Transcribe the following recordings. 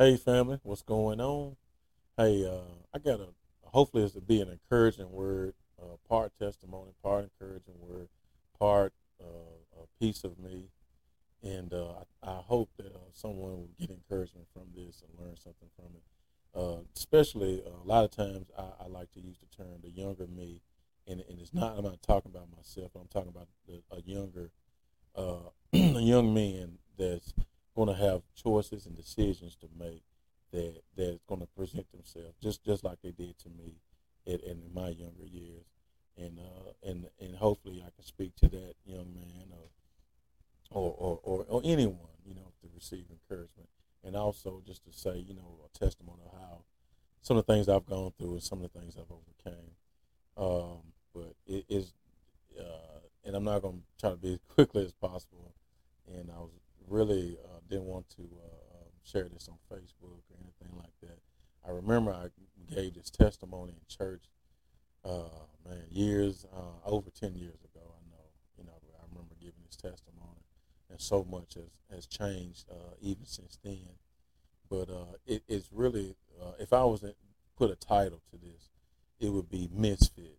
Hey, family, what's going on? Hey, uh, I got a. Hopefully, this will be an encouraging word, uh, part testimony, part encouraging word, part uh, a piece of me, and uh, I, I, hope that uh, someone will get encouragement from this and learn something from it. Uh, especially a lot of times, I, I, like to use the term "the younger me," and, and, it's not. I'm not talking about myself. I'm talking about the, a younger, a young man that's going to have choices and decisions to make that that's going to present themselves just just like they did to me in, in my younger years, and uh, and and hopefully I can speak to that young man or or or, or, or anyone you know to receive encouragement, and also just to say you know a testimony of how some of the things I've gone through and some of the things I've overcame. Um, but it is, uh, and I'm not going to try to be as quickly as possible. And I was really uh, didn't want to uh, um, share this on Facebook or anything like that. I remember I gave this testimony in church, uh, man, years uh, over ten years ago. I know, you know, I remember giving this testimony, and so much has has changed uh, even since then. But uh, it, it's really, if I was to put a title to this, it would be misfit.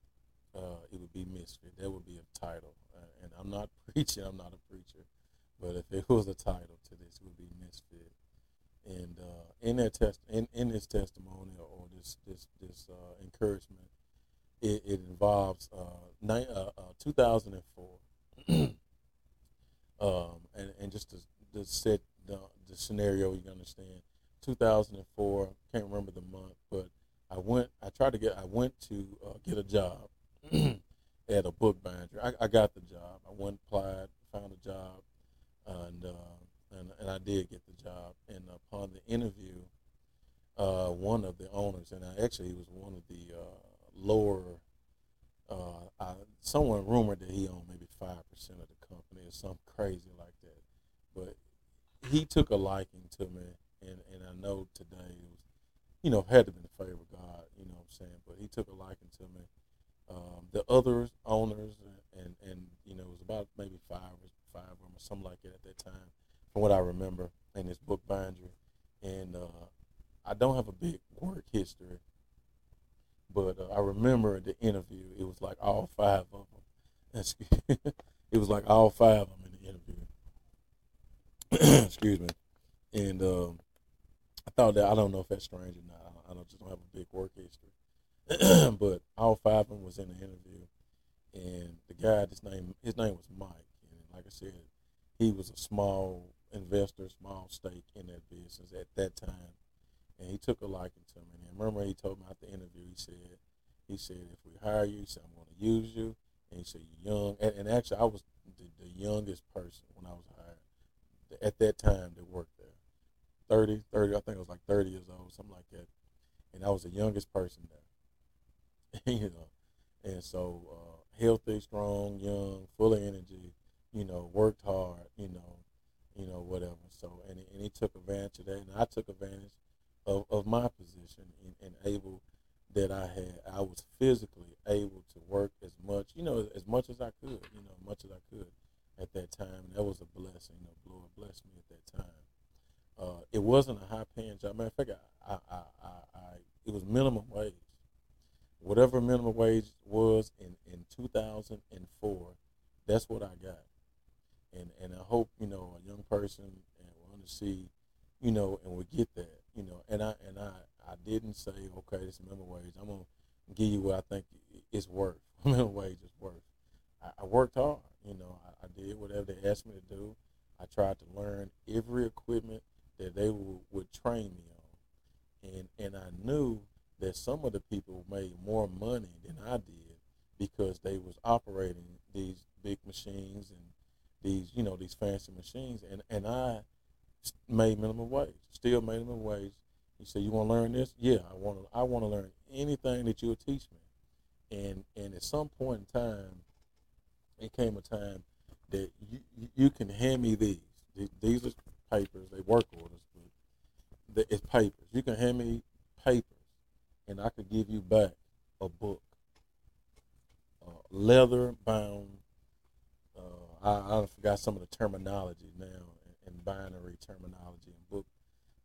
it would be misfit. That would be a title, and I'm not preaching. I'm not a preacher but if it was a title to this, it would be misfit. And uh, in that test, in, in this testimony or this this this uh, encouragement, it, it involves uh, ni- uh, uh, 2004. um, and and just to, to set the, the scenario, you understand. 2004, can't remember the month, but I went. I tried to get. I went to get a job at a book binder. I, I got the job. I went applied, found a job and uh, and and I did get the job. And upon the interview, uh, one of the owners, and I actually he was one of the uh, lower. Uh, I, someone rumored that he owned maybe five percent of the company or something crazy like that. But he took a liking to me, and, and I know today it was, you know, had to be the favor of God, you know what I'm saying. But he took a liking to me. Um, the other owners, and, and, and you know, it was about maybe five five of them or something like that at that time, from what I remember in this book binder. And uh, I don't have a big work history, but uh, I remember the interview. It was like all five of them. it was like all five of them in the interview. Excuse me. And um, I thought that I don't know if that's strange or not. I don't just don't have a big work history, but all five of them was in the interview, and the guy, his name, his name was Mike like I said, he was a small investor, small stake in that business at that time, and he took a liking to me. And I remember he told me at the interview, he said, he said, if we hire you, he said, I'm going to use you. And he said, you're young. And, and actually, I was the, the, youngest person when I was hired at that time that worked there. 30, 30, I think I was like 30 years old, something like that. And I was the youngest person there. you know, and so uh, healthy, strong, young, full of energy you know, worked hard, you know, you know, whatever. So, and and he took advantage of that, and I took advantage of, of my position and, and able that I had. I was physically able to work as much, you know, as much as I could, you know, much as I could at that time. And that was a blessing. The Lord blessed me at that time. Uh, it wasn't a high paying job. Matter of fact, I, I, I, I, it was minimum wage. Whatever minimum wage was in, in 2004, that's what I got and and I hope you know a young person and to see, you know, and we get that, you know, and I and I I didn't say okay, this minimum wage. I'm gonna give you what I think it's worth. minimum wage is worth. I, I worked hard, you know. I, I, did whatever they asked me to do. I tried to learn every equipment that they would, would train me on, and and I knew that some of the people made more money than I did because they was operating these big machines and these you know these fancy machines, and and I made minimum wage, still made minimum wage. He said, "You want to learn this? Yeah, I want to. I want to learn anything that you'll teach me." And and at some point in time, it came a time that you you can hand me these. These are papers. They work orders, but it's papers. You can hand me papers, and I could give you back a book, uh, leather bound I, I forgot some of the terminology now and bindery terminology and book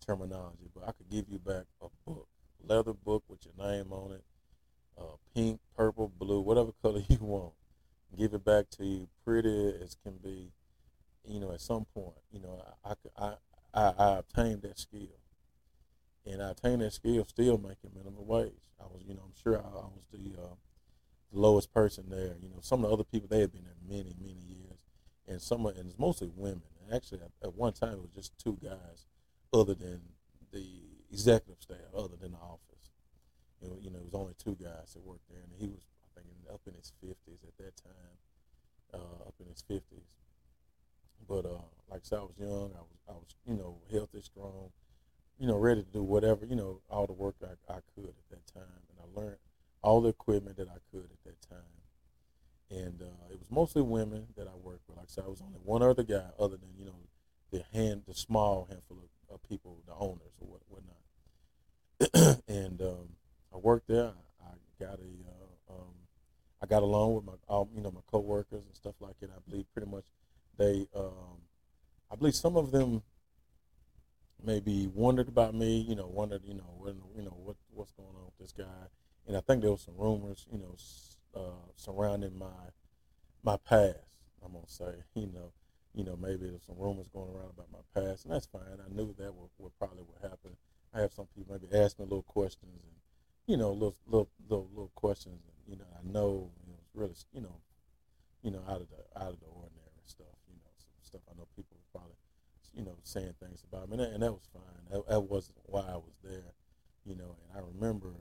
terminology, but I could give you back a book, leather book with your name on it, uh, pink, purple, blue, whatever color you want. Give it back to you, pretty as can be. You know, at some point, you know, I I I, I obtained that skill, and I obtained that skill still making minimum wage. I was, you know, I'm sure I, I was the, uh, the lowest person there. You know, some of the other people they had been there many many years, and some of, and it's mostly women. And actually, at, one time it was just two guys, other than the executive staff, other than the office. Know, you know, it was only two guys that worked there, and he was, I think, up in his fifties at that time, uh, up in his fifties. But uh, like I said, I was young. I was, I was, you know, healthy, strong, you know, ready to do whatever, you know, all the work I, I could at that time, and I learned all the equipment that I could at that time. And uh, it was mostly women that I worked with. Like I said, I was only one other guy, other than you know, the hand, the small handful of, of people, the owners or what, whatnot. and um, I worked there. I, got a, uh, um, I got along with my, all, you know, my coworkers and stuff like that. I believe pretty much they, um, I believe some of them maybe wondered about me. You know, wondered, you know, what, you know, what, what's going on with this guy. And I think there was some rumors, you know, uh, surrounding my, my past. I'm gonna say, you know, you know, maybe there's some rumors going around about my past, and that's fine. I knew that would, would probably would happen. I have some people maybe ask me little questions and you know, little little little, little questions. And, you know, I know you know, it's really you know, you know, out of the out of the ordinary stuff. You know, some stuff I know people were probably you know saying things about me, and that, and that was fine. That, that, wasn't why I was there. You know, and I remember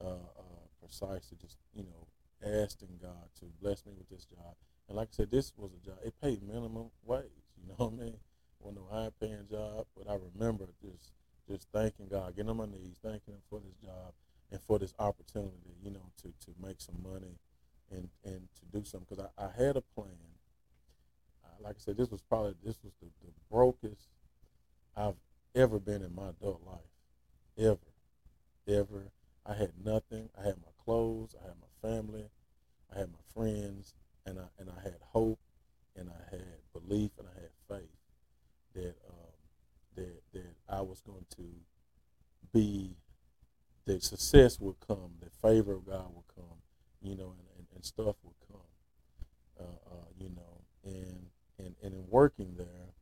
uh, uh, precisely just you know asking God to bless me with this job. And like I said, this was a job. It paid minimum wage. You know what I mean? Wasn't no high paying job, but I remember just just thanking God, getting on my knees, thanking Him for this job, and for this opportunity, you know, to, to make some money and, and to do something. Because I, I had a plan. Uh, like I said, this was probably this was the, the brokest I've ever been in my adult life, ever, ever. I had nothing. I had my clothes. I had my family. I had my friends, and I and I had hope, and I had belief, and I had faith that um, that that I was going to be that success would come, that favor of God would come, you know, and, and, and stuff would come, uh, uh, you know, and, and, and in working there,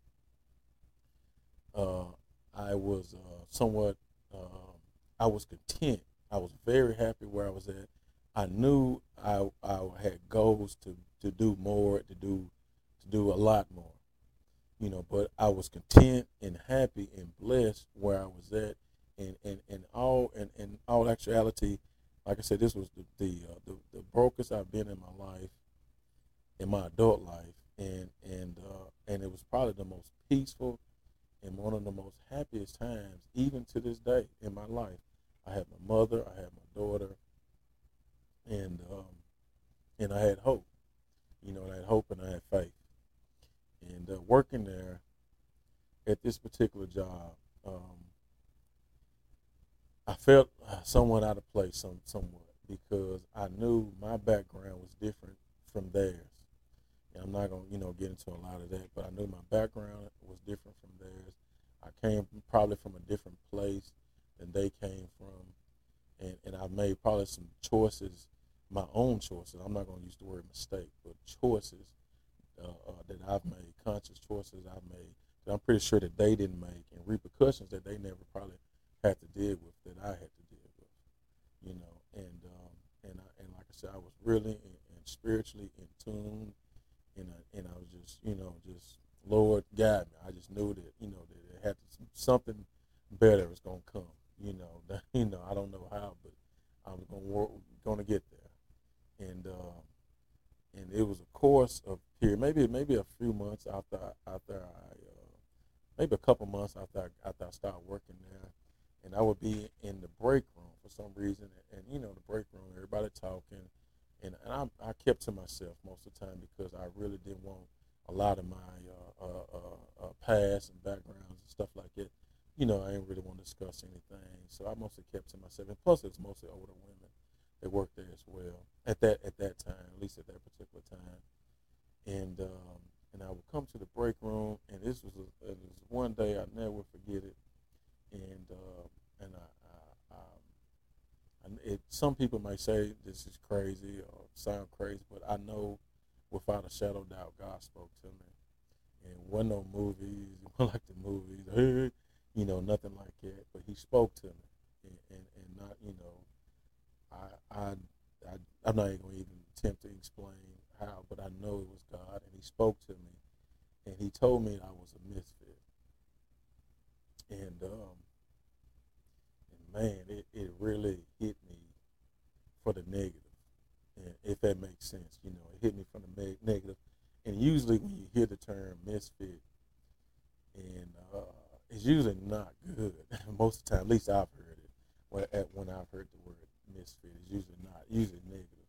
uh, I was uh, somewhat, um, I was content. I was very happy where I was at. I knew I, I had goals to, to do more, to do, to do a lot more, you know, but I was content and happy and blessed where I was at. And in, in all in, in all actuality, like I said, this was the the, uh, the, the brokest I've been in my life, in my adult life, and and uh, and it was probably the most peaceful and one of the most happiest times, even to this day in my life. I had my mother, I had my daughter, and um, and I had hope. You know, I had hope and I had faith. And uh, working there at this particular job, um, I felt somewhat out of place, some somewhat, because I knew my background was different from theirs. And I'm not gonna, you know, get into a lot of that, but I knew my background was different from theirs. I came probably from a different place than they came from, and and I made probably some choices, my own choices. I'm not gonna use the word mistake, but choices uh, uh, that I've made, conscious choices I've made that I'm pretty sure that they didn't make, and repercussions that they never probably had to deal with that I had to deal with, you know. And um, and I, and like I said, I was really and, and spiritually in tune, and I, and I was just you know just Lord guide me. I just knew that you know that it had to, something better was gonna come. You know, you know I don't know how, but I was gonna work, gonna get there, and um, and it was a course of period, maybe maybe a few months after after I, uh, maybe a couple months after I, after I started working there, and I would be in the break room for some reason, and, and you know the break room, everybody talking, and, and I, I kept to myself most of the time because I really didn't want a lot of my uh, uh, uh, uh, past and backgrounds and stuff like that. You know, I didn't really want to discuss anything, so I mostly kept to myself. And plus, it's mostly older women that worked there as well at that at that time, at least at that particular time. And um, and I would come to the break room, and this was, a, was one day I never forget it and uh, and I, I, um, it, some people might say this is crazy or sound crazy, but I know without a shadow of doubt, God spoke to me. And wasn't no movies, wasn't like the movies, you know, nothing like that. But He spoke to me, and, and, and not, you know, I, I, I, I'm not even going to even attempt to explain how, but I know it was God, and He spoke to me, and He told me I was a misfit, and um, and man, it, it really hit me for the negative and if that makes sense. You know, it hit me from the negative. And usually when you hear the term misfit, and uh, it's usually not good. Most of the time, at least I've heard it. When, at, when I've heard the word misfit, it's usually not, usually negative.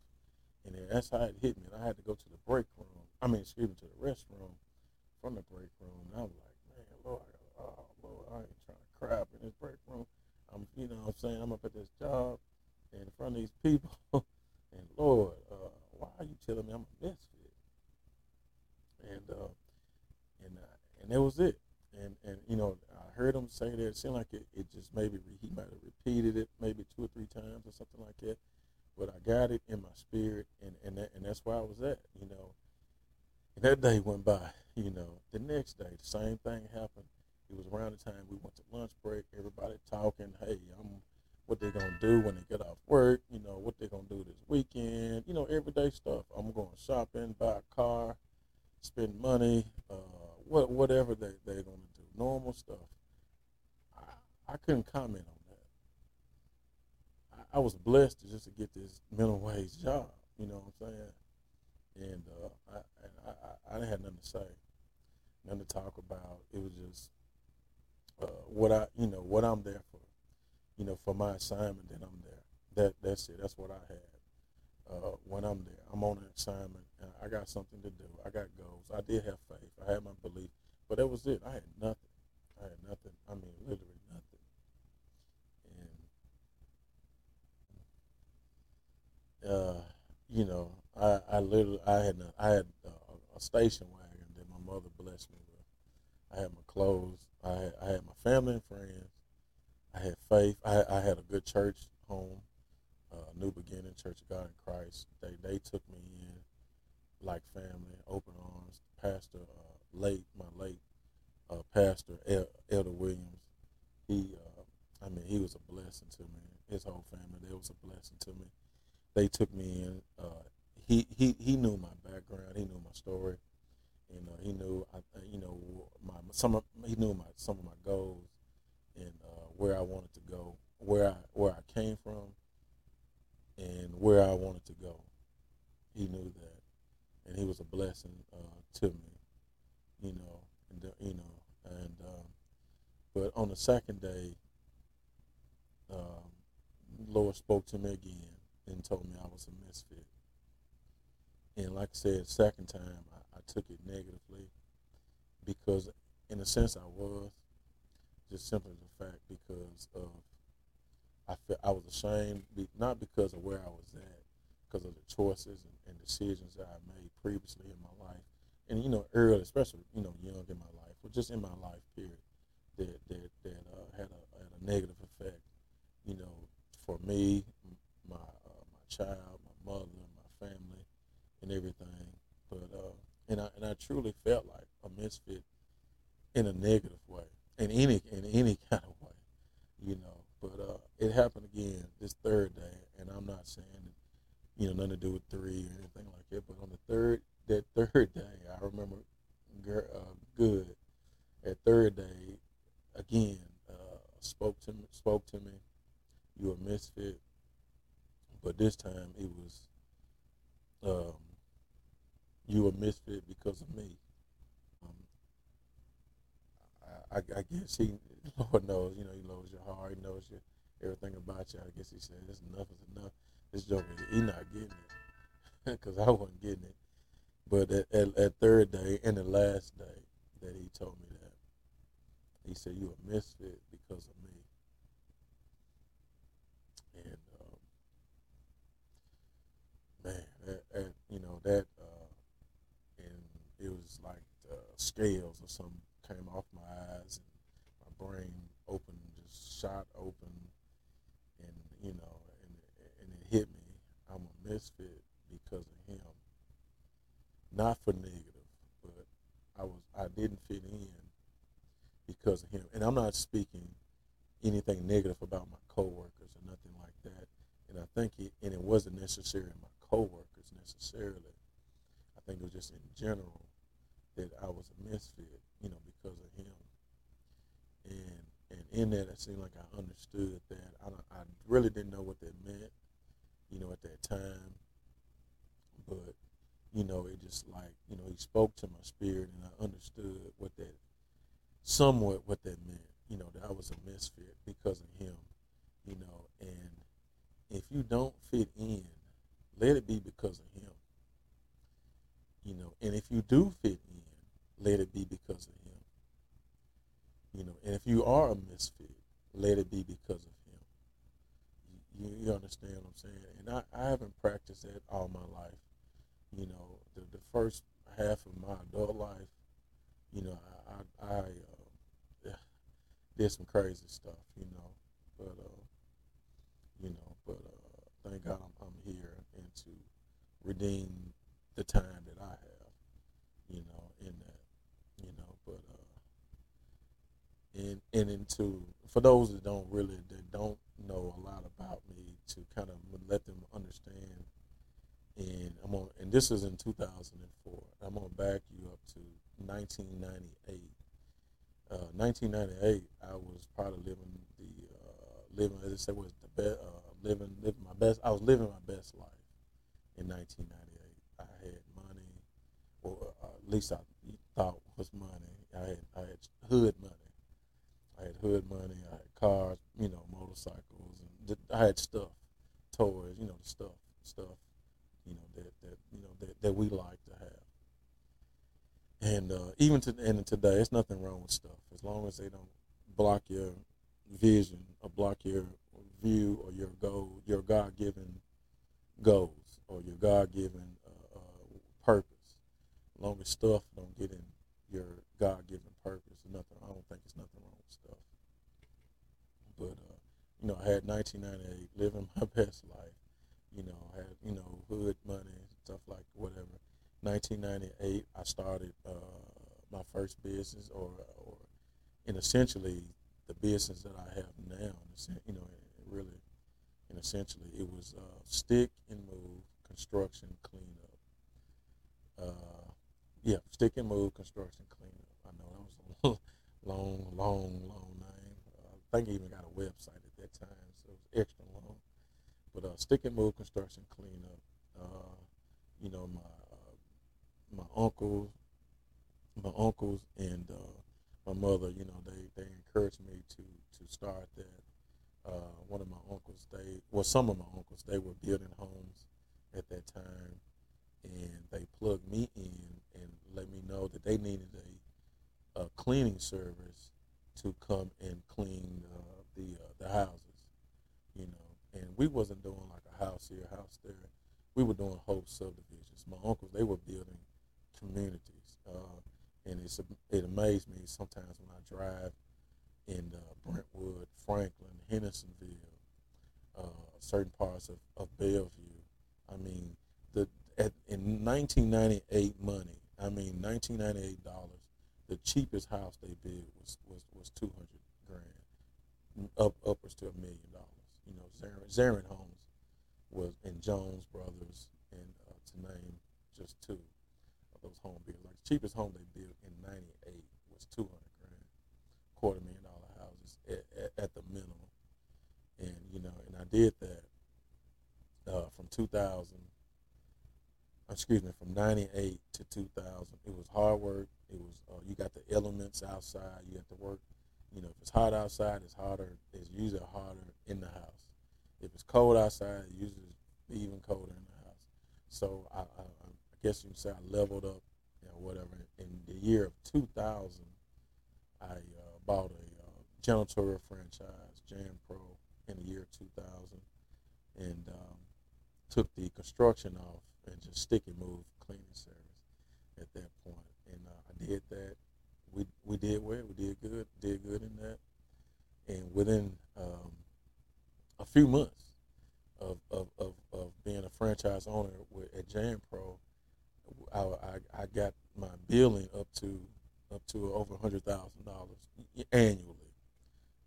And that's how it hit me. And I had to go to the break room. I mean, excuse me, to the restroom from the break room. And I was like, man, Lord, oh, Lord, I ain't trying to crap in this break room. I'm, you know what I'm saying? I'm up at this job in front of these people. And Lord, uh, why are you telling me I'm a misfit? And uh, and uh, and that was it. And and you know, heard him say that. It seemed like it, it just maybe he might have repeated it maybe two or three times or something like that. But I got it in my spirit, and and that, and that's where I was at. You know, and that day went by. You know, the next day the same thing happened. It was around the time we went to lunch break. Everybody talking. Hey, I'm what they're gonna do when they get off work, you know, what they're gonna do this weekend, you know, everyday stuff. I'm going shopping, buy a car, spend money, uh, what whatever they, they're gonna do, normal stuff. I, couldn't comment on that. I, I was blessed just to get this minimum wage job, you know what I'm saying? And uh, I, I, I, didn't have nothing to say, nothing to talk about. It was just uh, what I, you know, what I'm there for you know, for my assignment, then I'm there. That that's it. That's what I had. Uh, when I'm there, I'm on an assignment, and I got something to do. I got goals. I did have faith. I had my belief, but that was it. I had nothing. I had nothing. I mean, literally nothing. And uh, you know, I, I literally I had a, I had a, a station wagon that my mother blessed me with. I had my clothes. I had, I had my family and friends. I had faith. I, I had a good church home, uh, New Beginning Church of God in Christ. They they took me in like family, open arms. Pastor uh, late, my late uh, pastor El- Elder Williams. He, uh, I mean, he was a blessing to me. His whole family, they was a blessing to me. They took me in. Uh, he he he knew my background. He knew my story. and uh, he knew, I, you know, my some of, he knew my some of my goals and uh, where I wanted to go, where I where I came from, and where I wanted to go. He knew that, and he was a blessing uh, to me, you know, and uh, you know, and um, but on the second day, um, Lord spoke to me again and told me I was a misfit. And like I said, second time I, I took it negatively because, in a sense, I was just simply the fact because of I felt I was ashamed, not because of where I was at, because of the choices and, and decisions that I made previously in my life, and you know early, especially you know young in my life, or just in my life period, that that that uh, had a had a negative effect, you know, for me, child, my mother, my family, and everything. But uh, and I and I truly felt like a misfit in a negative way in any in any kind of way, you know. But uh, it happened again this third day, and I'm not saying you know nothing to do with three or anything like that. But on the third that third day, I remember uh, good. That third day, again, uh, spoke to me. Spoke to me. You a misfit, but this time it was um, you a misfit because of me. I, I guess he, Lord knows, you know, he knows your heart, he knows your everything about you. I guess he said, "This enough is enough." This joker, he not getting it, because I wasn't getting it. But at, at, at, third day and the last day that he told me that, he said, "You a misfit because of me." And um, man, that, that, you know that, uh, and it was like scales or something came off my eyes and my brain opened just shot open, and you know, and and it hit me. I'm a misfit because of him. Not for negative, but I was I didn't fit in because of him. And I'm not speaking anything negative about my coworkers or nothing like that. And I think it and it wasn't necessarily my coworkers necessarily. I think it was just in general that I was a misfit, you know, because of him. And and in that, it seemed like I understood that. I, I really didn't know what that meant, you know, at that time. But, you know, it just like, you know, he spoke to my spirit and I understood what that, somewhat what that meant, you know, that I was a misfit because of him, you know. And if you don't fit in, let it be because of him, you know. And if you do fit in, let it be because of him. You know, and if you are a misfit, let it be because of him. You, you understand what I'm saying? And I, I haven't practiced that all my life. You know, the, the first half of my adult life, you know, I, I, I uh, did some crazy stuff, you know, but, uh, you know, but uh, thank God I'm, I'm here to redeem the time that I have, you know, in that, you know, but, uh, and and into for those that don't really that don't know a lot about me to kind of let them understand and I'm on and this is in 2004 I'm gonna back you up to 1998 uh, 1998 I was probably living the uh, living as I said was the best uh, living living my best I was living my best life in 1998 I had money or uh, at least I thought was money I had I had hood money I had hood money. I had cars, you know, motorcycles, and I had stuff, toys, you know, the stuff, stuff, you know, that that you know that, that we like to have. And uh, even to and today, it's nothing wrong with stuff as long as they don't block your vision or block your view or your goal, your God-given goals or your God-given uh, uh, purpose. As long as stuff don't get in your God-given purpose, nothing. I don't think it's nothing wrong with stuff. But uh, you know, I had 1998, living my best life. You know, I had you know hood money, stuff like whatever. 1998, I started uh, my first business, or or and essentially the business that I have now. You know, really, and essentially it was uh, stick and move construction cleanup. Uh, yeah, stick and move construction cleanup. I know that was a long, long, long name. Uh, I think I even got a website at that time, so it was extra long. But uh, stick and move construction cleanup. Uh, you know, my uh, my uncles, my uncles, and uh, my mother. You know, they they encouraged me to to start that. Uh, one of my uncles, they well, some of my uncles, they were building homes at that time, and they plugged me in and let me know that they needed a, a cleaning service to come and clean uh, the uh, the houses, you know. And we wasn't doing like a house here, house there. We were doing whole subdivisions. My uncles they were building communities, uh, and it's it amazed me sometimes when I drive in uh, Brentwood, Franklin, Hendersonville, uh, certain parts of, of Bellevue. I mean, the at, in 1998 money, I mean 1998 dollars, the cheapest house they built was was, was 200 grand, up upwards to a million dollars. You know, Zarin, Zarin Homes was in Jones Brothers, and uh, to name just two of those home builders. Like the cheapest home they built in '98 was 200 grand, quarter million at, at, the minimum. And you know, and I did that uh, from 2000 excuse me, from 98 to 2000. It was hard work. It was, uh, you got the elements outside. You have to work. You know, if it's hot outside, it's harder. It's usually harder in the house. If it's cold outside, it usually even colder in the house. So I, I, I guess you can say I leveled up, you know, whatever. In the year of 2000, I uh, bought a janitorial franchise, Jan Pro, in the year 2000, and um, took the construction off and just stick and move cleaning service at that point. And uh, I did that. We we did well. We did good. Did good in that. and within um, a few months of, of, of, of being a franchise owner with, at Jan Pro, I, I, I got my billing up to up to over hundred thousand dollars annually.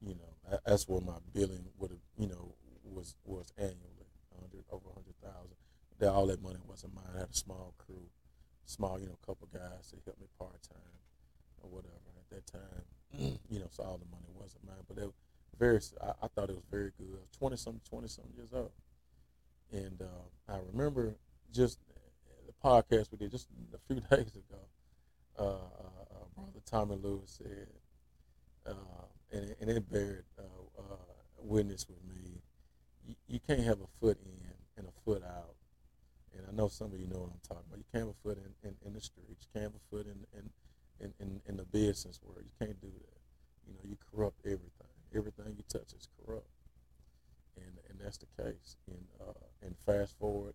You know, that's what my billing would have, you know, was was annually, 100, over a hundred thousand. That all that money wasn't mine. I had a small crew, small, you know, couple guys that helped me part time or whatever at that time. Mm. You know, so all the money wasn't mine, but it very. I, I thought it was very good. Twenty something, twenty something years old, and uh, I remember just the podcast we did just a few days ago. Uh, uh, uh, brother Tommy Lewis said, uh, and, and it bared uh, witness with me. You, you, can't have a foot in and a foot out. And I know some of you know what I'm talking about. You can't have a foot in, in, in the streets. You can't have a foot in, in, in, in, in the business world. You can't do that. You know, you corrupt everything. Everything you touch is corrupt. And, and that's the case. And, uh, and fast forward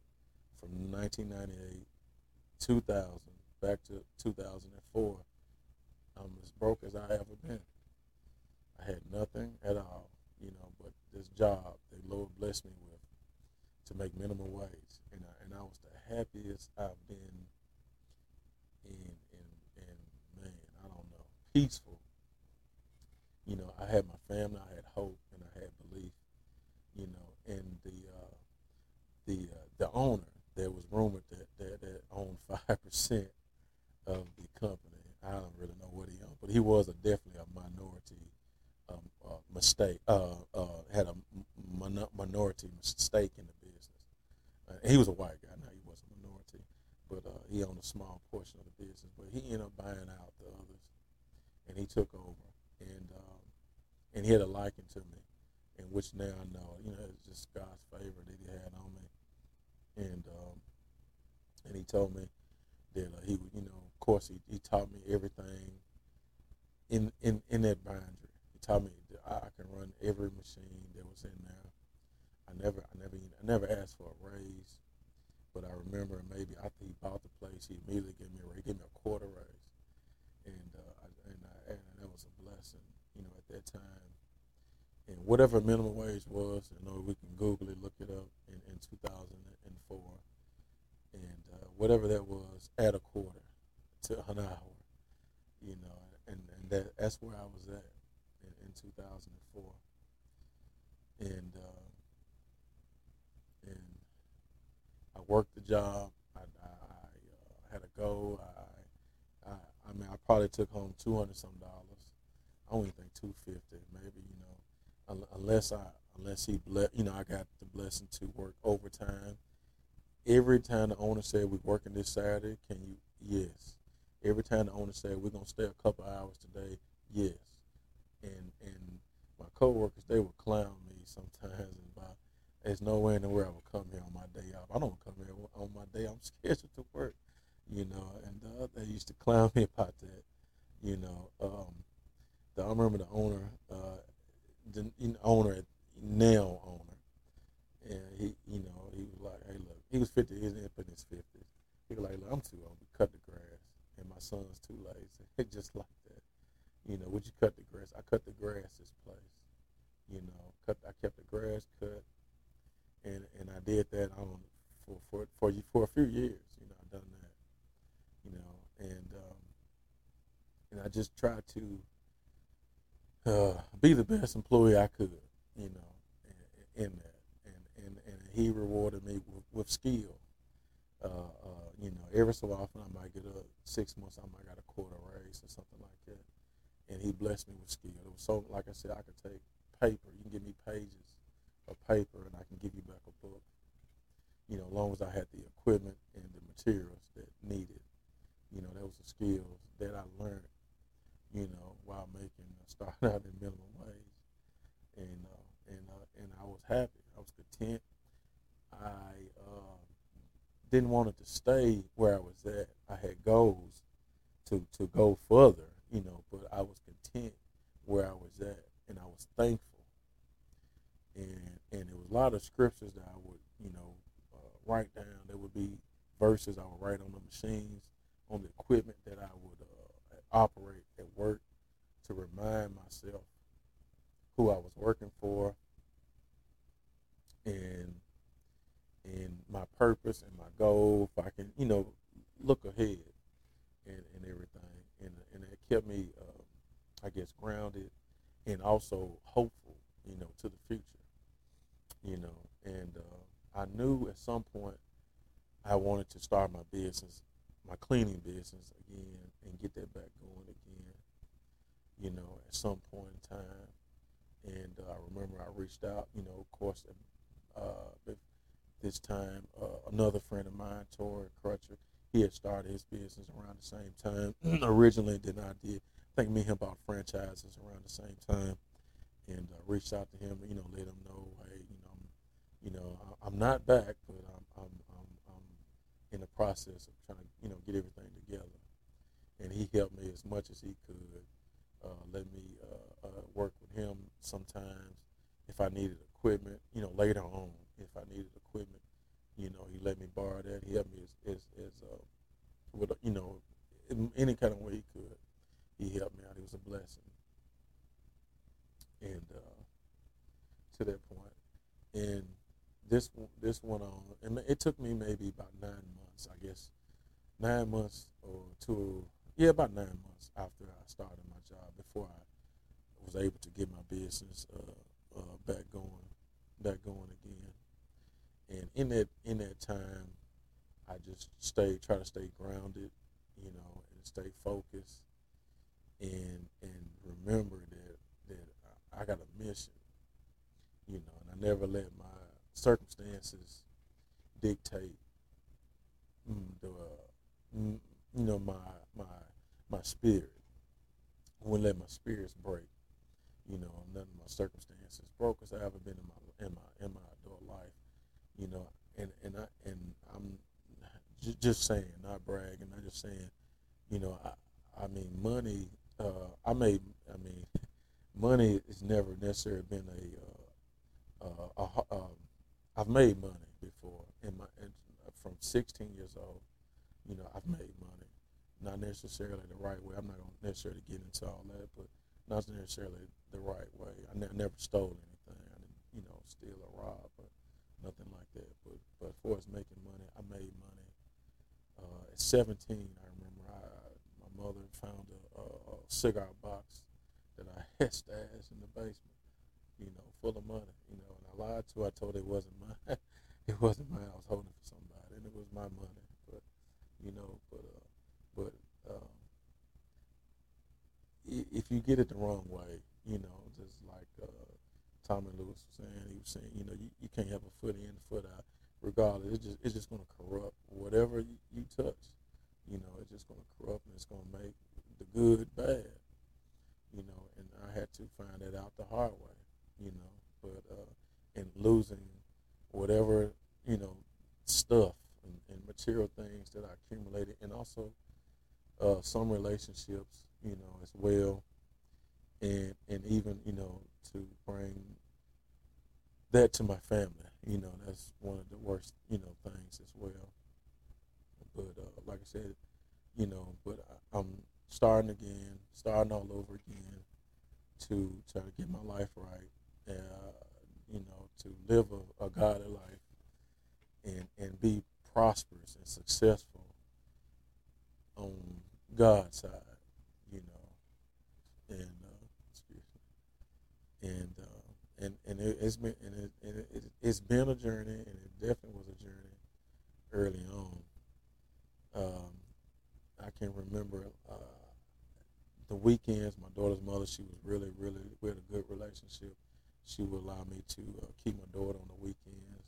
from 1998, 2000, back to 2004, I'm as broke as I ever been. I had nothing at all, you know, but this job that Lord blessed me with to make minimum wage, and I, and I was the happiest I've been in, in, in man, I don't know, peaceful. You know, I had my family, I had hope, and I had belief. You know, and the uh, the uh, the owner, there was rumored that that, that owned five percent of the company. I don't really know what he owned, but he was a, definitely a minority um, uh, mistake. Uh, uh, had a min- minority stake in the business. Uh, he was a white guy. Now he was a minority, but uh, he owned a small portion of the business. But he ended up buying out the others, and he took over. And um, and he had a liking to me, in which now I know, you know, it's just God's favor that he had on me. And um, and he told me that uh, he would, you know, of course, he, he taught me everything in, in, in that bindery. Taught me that I, can run every machine that was in there. I never, I never, I never asked for a raise, but I remember maybe after he bought the place, he immediately gave me a raise, he gave me a quarter raise, and uh, and, I, and that was a blessing, you know, at that time. And whatever minimum wage was, you know, we can Google it, look it up in, in 2004 and uh, whatever that was, add a quarter to an hour, you know, and, and that that's where I was at 2004, and uh, and I worked the job. I, I, I uh, had a goal. I, I I mean, I probably took home two hundred some dollars. I only think two fifty, maybe you know, unless I unless he ble- you know I got the blessing to work overtime Every time the owner said we're working this Saturday, can you? Yes. Every time the owner said we're gonna stay a couple hours today, yes. And and my coworkers they would clown me sometimes about there's no way in the world I would come here on my day off. I don't come here on my day. I'm scheduled to work, you know. And uh, they used to clown me about that, you know. Um, the, I remember the owner, uh, the owner now owner, and he, you know, he was like, "Hey, look, he was 50, he's in his 50s. He was like, look, I'm too old to cut the grass, and my son's too lazy. He just like. You know, would you cut the grass? I cut the grass this place. You know, cut. I kept the grass cut, and and I did that on for for for you for a few years. You know, I done that. You know, and um, and I just tried to uh, be the best employee I could. You know, in, in that and and and he rewarded me with, with skill. Uh, uh, you know, every so often I might get a six months, I might got a quarter raise or something like that. And he blessed me with skill. It was so, like I said, I could take paper. You can give me pages of paper, and I can give you back a book. You know, as long as I had the equipment and the materials that needed. You know, that was the skills that I learned. You know, while making uh, starting out in minimum wage, and uh, and uh, and I was happy. I was content. I uh, didn't want it to stay where I was at. I had goals to to go further, you know, but I was content where I was at, and I was thankful. And and there was a lot of scriptures that I would, you know, uh, write down. There would be verses I would write on the machines, on the equipment that I would uh, operate at work to remind myself who I was working for, and and my purpose and my goal. If I can, you know, look ahead and, and everything, it kept me, uh, I guess, grounded and also hopeful, you know, to the future. You know, and uh, I knew at some point I wanted to start my business, my cleaning business again, and get that back going again. You know, at some point in time, and uh, I remember I reached out. You know, of course, uh, this time uh, another friend of mine, Tori Crutcher, he had started his business around the same time originally than I did. I think me and him bought franchises around the same time, and uh, reached out to him. You know, let him know, hey, you know, I'm, you know, I'm not back, but I'm, I'm, I'm, I'm in the process of trying to, you know, get everything together. And he helped me as much as he could. Uh, let me uh, uh, work with him sometimes if I needed equipment. You know, later on, if I needed equipment, you know, he let me borrow that. He helped me as, as, as uh, with, you know, any kind of way he could. He helped me out. He was a blessing. And uh, to that point, and this this went on, and it took me maybe about nine months, I guess, nine months or two, yeah, about nine months after I started my job before I was able to get my business uh, uh, back going, back going again and in that in that time, I just stay try to stay grounded, you know, and stay focused, and and remember that that I got a mission, you know, and I never let my circumstances dictate mm, the mm, you know my my my spirit. I wouldn't let my spirits break. You know, none of my circumstances broke as I ever been in my in my in my adult life you know, and and I and I'm j- just saying, not bragging. I'm just saying, you know, I I mean, money. Uh, I made. I mean, money has never necessarily been a. Uh, uh, a um, I've made money before in my in, from 16 years old. You know, I've made money, not necessarily the right way. I'm not to necessarily get into all that, but not necessarily the right way. I ne- never stole anything. I didn't, you know, steal or rob. Nothing like that. But but far as making money, I made money. Uh, at 17, I remember I, my mother found a, a, a cigar box that I had stashed in the basement, you know, full of money, you know, and I lied to her. I told her it wasn't mine. it wasn't mine. I was holding it for somebody, and it was my money. But you know, but uh, but um, if you get it the wrong way, you know, just Tommy Lewis was saying. He was saying, you know, you, you can't have a foot in, foot out. Regardless, it's just it's just going to corrupt whatever you, you touch. You know, it's just going to corrupt and it's going to make the good bad. You know, and I had to find that out the hard way. You know, but uh, and losing whatever you know stuff and, and material things that I accumulated, and also uh, some relationships, you know, as well, and and even you know to bring that to my family. You know, that's one of the worst, you know, things as well. But uh, like I said, you know, but I, am starting again, starting all over again to try to get my life right. Uh, you know, to live a, a godly life and and be prosperous and successful on God's side. You know, and and uh, and and it, has been and it, and it, has been a journey, and it definitely was a journey early on. Um, I can remember uh, the weekends. My daughter's mother, she was really, really, we had a good relationship. She would allow me to uh, keep my daughter on the weekends,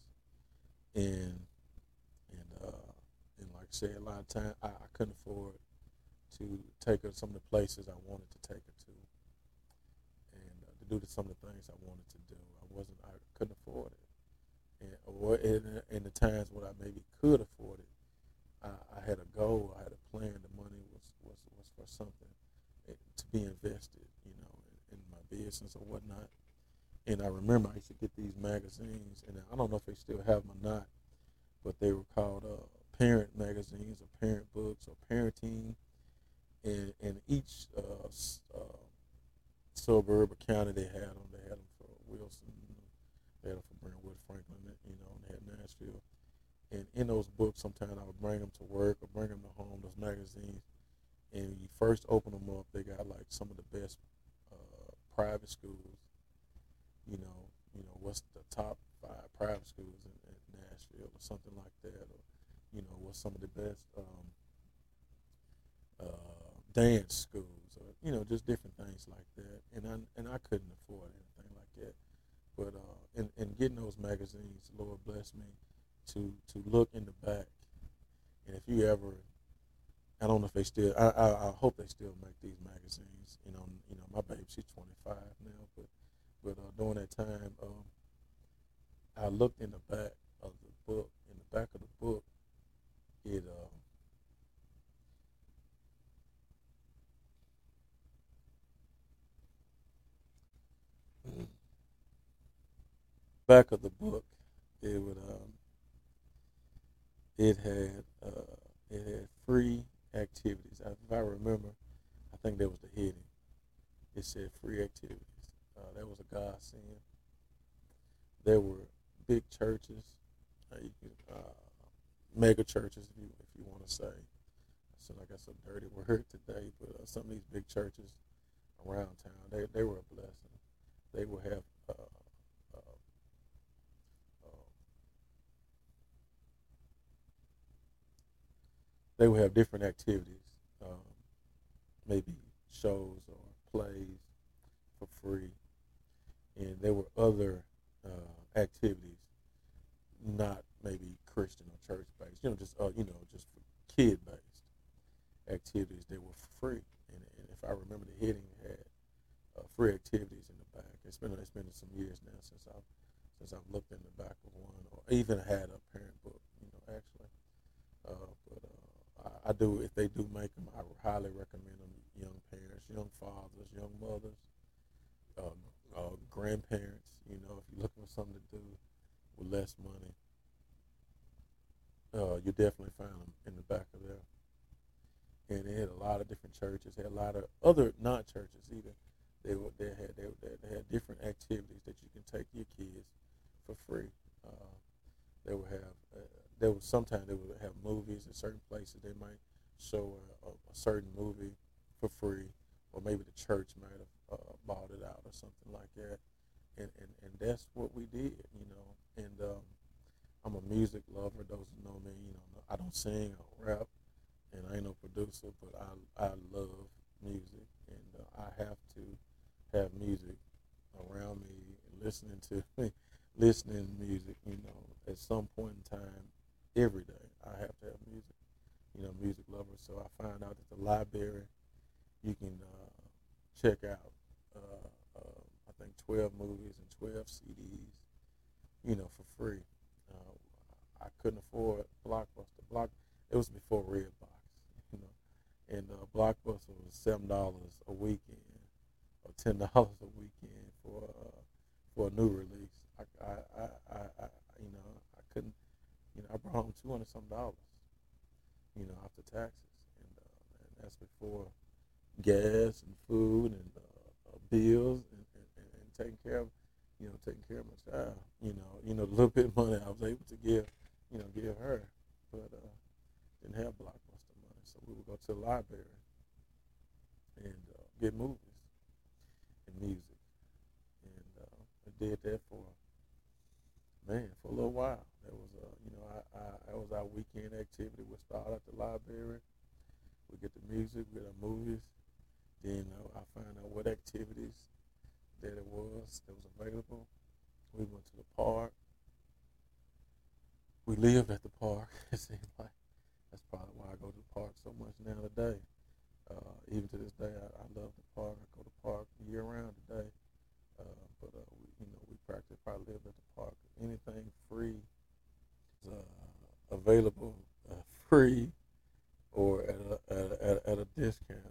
and and uh, and like I said, a lot of time I, I couldn't afford to take her to some of the places I wanted to take her do some of the things I wanted to do. I wasn't, I couldn't afford it. And, or in, in the times when I maybe could afford it, I, I had a goal, I had a plan. The money was, was, was for something eh, to be invested, you know, in, in my business or whatnot. And I remember I used to get these magazines, and I don't know if they still have them or not, but they were called uh, parent magazines or parent books or parenting. And, and each uh, uh, suburb or county they had them. They had them for Wilson. They had them for Brentwood, Franklin, you know, and they had Nashville. And in those books, sometimes I would bring them to work or bring them to home. Those magazines, and when you first open them up, they got like some of the best uh, private schools. You know, you know what's the top five private schools in, in Nashville or something like that, or you know what's some of the best um, uh, dance schools, you know just different things like that. And I and I couldn't afford anything like that, but uh, in, in getting those magazines, Lord bless me to to look in the back, and if you ever I don't know if they still. I, I, I hope they still make these magazines. You know, you know, my baby, she's 25 now, but but uh, during that time, um, I looked in the back of the book. In the back of the book, it uh, back of the book, it would um, it had uh, it had free activities. If I remember, I think that was the heading. It said free activities. Uh, that was a godsend. There were big churches, uh, uh, mega churches, if you if you want to say. I sound like that's a dirty word today, but uh, some of these big churches around town, they they were a blessing. They will have. Uh, uh, uh, they would have different activities, um, maybe shows or plays for free and there were other uh, activities, not maybe Christian or church based. You know, just uh, you know, just kid based activities that were free. And, and, if I remember, the heading had free activities in the back. It's been it's been some years now since I've since I've looked in the back of one, or even had a parent book. You know, actually. Uh, but uh, I, I do if they do make them, I highly recommend them. Young parents, young fathers, young mothers. Um, uh, grandparents. You know, if you're looking for something to do with less money, uh, you definitely find them in the back of there. And they had a lot of different churches. They had a lot of other not churches either. They were, they had they, they had different activities that you can take your kids for free. Uh, they would have uh, there was sometimes they would have movies in certain places. They might show a, a, a certain movie for free, or maybe the church might have uh, bought it out or something like that. And, and, and that's what we did, you know. And um, I'm a music lover. Those who know me, you know, I don't sing, I don't rap, and I ain't no producer, but I, I love music. And uh, I have to have music around me listening to listening music, you know, at some point in time, every day, I have to have music, you know, music lover. So I find out that the library, you can uh, check out uh, uh, I think 12 movies and 12 CDs, you know, for free. Uh, I couldn't afford Blockbuster. Block it was before Redbox, you know, and uh, Blockbuster was seven dollars a weekend or ten dollars a weekend for uh, for a new release. I, I, I, I, I, you know, I couldn't, you know, I brought home two hundred some dollars, you know, after taxes, and, uh, and that's before gas and food and uh, bills and, and, and, taking care of, you know, taking care of my child. You know, you know, the little bit of money I was able to give, you know, give her, but uh, didn't have blockbuster money, so we would go to the library and uh, get movies and music, and uh, I did that for man for a little while. That was, uh, you know, I, I that was our weekend activity. We start at the library. We get the music, we get our movies, then uh, I found out what activities that it was that was available. We went to the park. We lived at the park. It seemed like that's probably why I go to the park so much now today. Uh, even to this day, I, I, love the park. I go to the park year round today. Uh, but uh, we, you know, we practically probably live at the park. Anything free uh, available, uh, free, or at a, at a, at a discount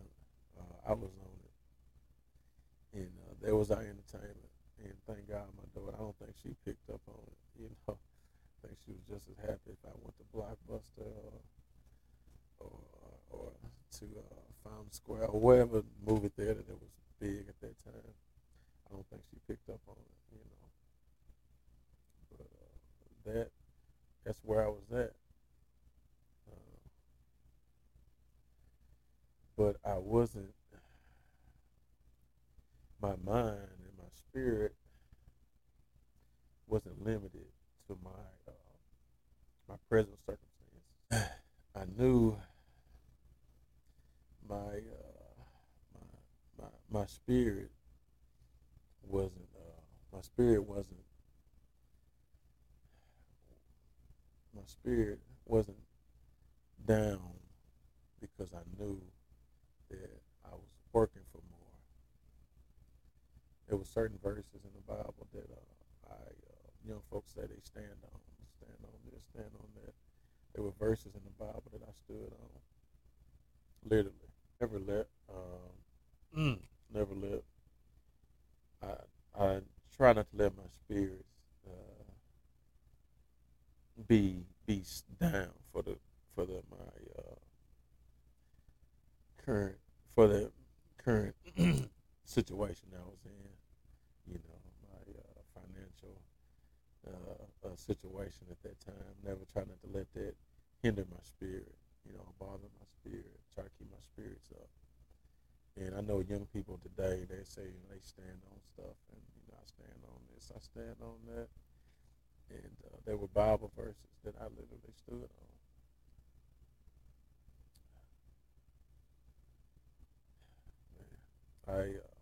I was on it, and uh, that was our entertainment. And thank God, my daughter. I don't think she picked up on it. You know, I think she was just as happy if I went to Blockbuster or or, or to uh, Fountain Square or wherever movie theater that was big at that time. I don't think she picked up on it, you know. But uh, that that's where I was at. Uh, but I wasn't. My mind and my spirit wasn't limited to my uh, my present circumstances. I knew my, uh, my my my spirit wasn't uh, my spirit wasn't my spirit wasn't down because I knew that I was working for more. There were certain verses in the Bible that uh, I uh, young folks say they stand on, stand on this, stand on that. There were verses in the Bible that I stood on. Literally, never let, um, never let. I I try not to let my spirits uh, be be down for the for the my uh, current for the current situation I was in. You know, my uh, financial uh, uh, situation at that time. Never try not to let that hinder my spirit. You know, bother my spirit. Try to keep my spirits up. And I know young people today, they say they stand on stuff, and you know, I stand on this, I stand on that. And uh, there were Bible verses that I literally stood on. I uh,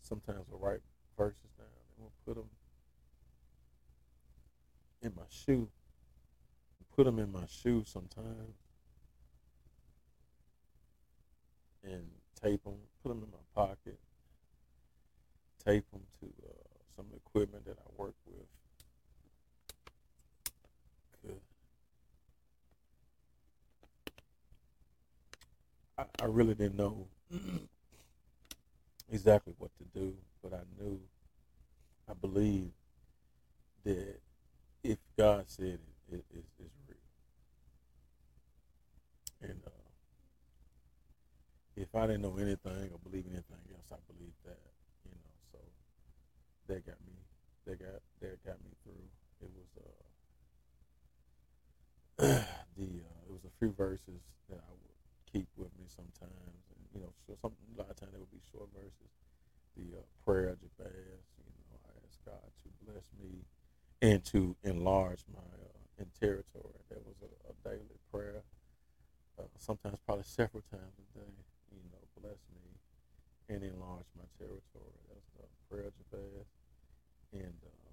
sometimes will write verses down and we'll put them in my shoe. Put them in my shoe sometimes and tape them, put them in my pocket, tape them to uh, some equipment that I work with. I, I really didn't know exactly what to do, but I knew, I believed that if God said it, it it's, it's real. And uh, if I didn't know anything or believe anything else, I believed that, you know. So that got me, that got that got me through. It was uh, the uh, it was a few verses that I would keep with me sometimes, and you know, so some a lot of times they would be short verses. The uh, prayer Jabez, you know, I asked God to bless me and to enlarge my uh, in territory. That was a, a daily prayer. Uh, sometimes probably several times a day bless me and enlarge my territory. That's the prayer Jabez. And uh,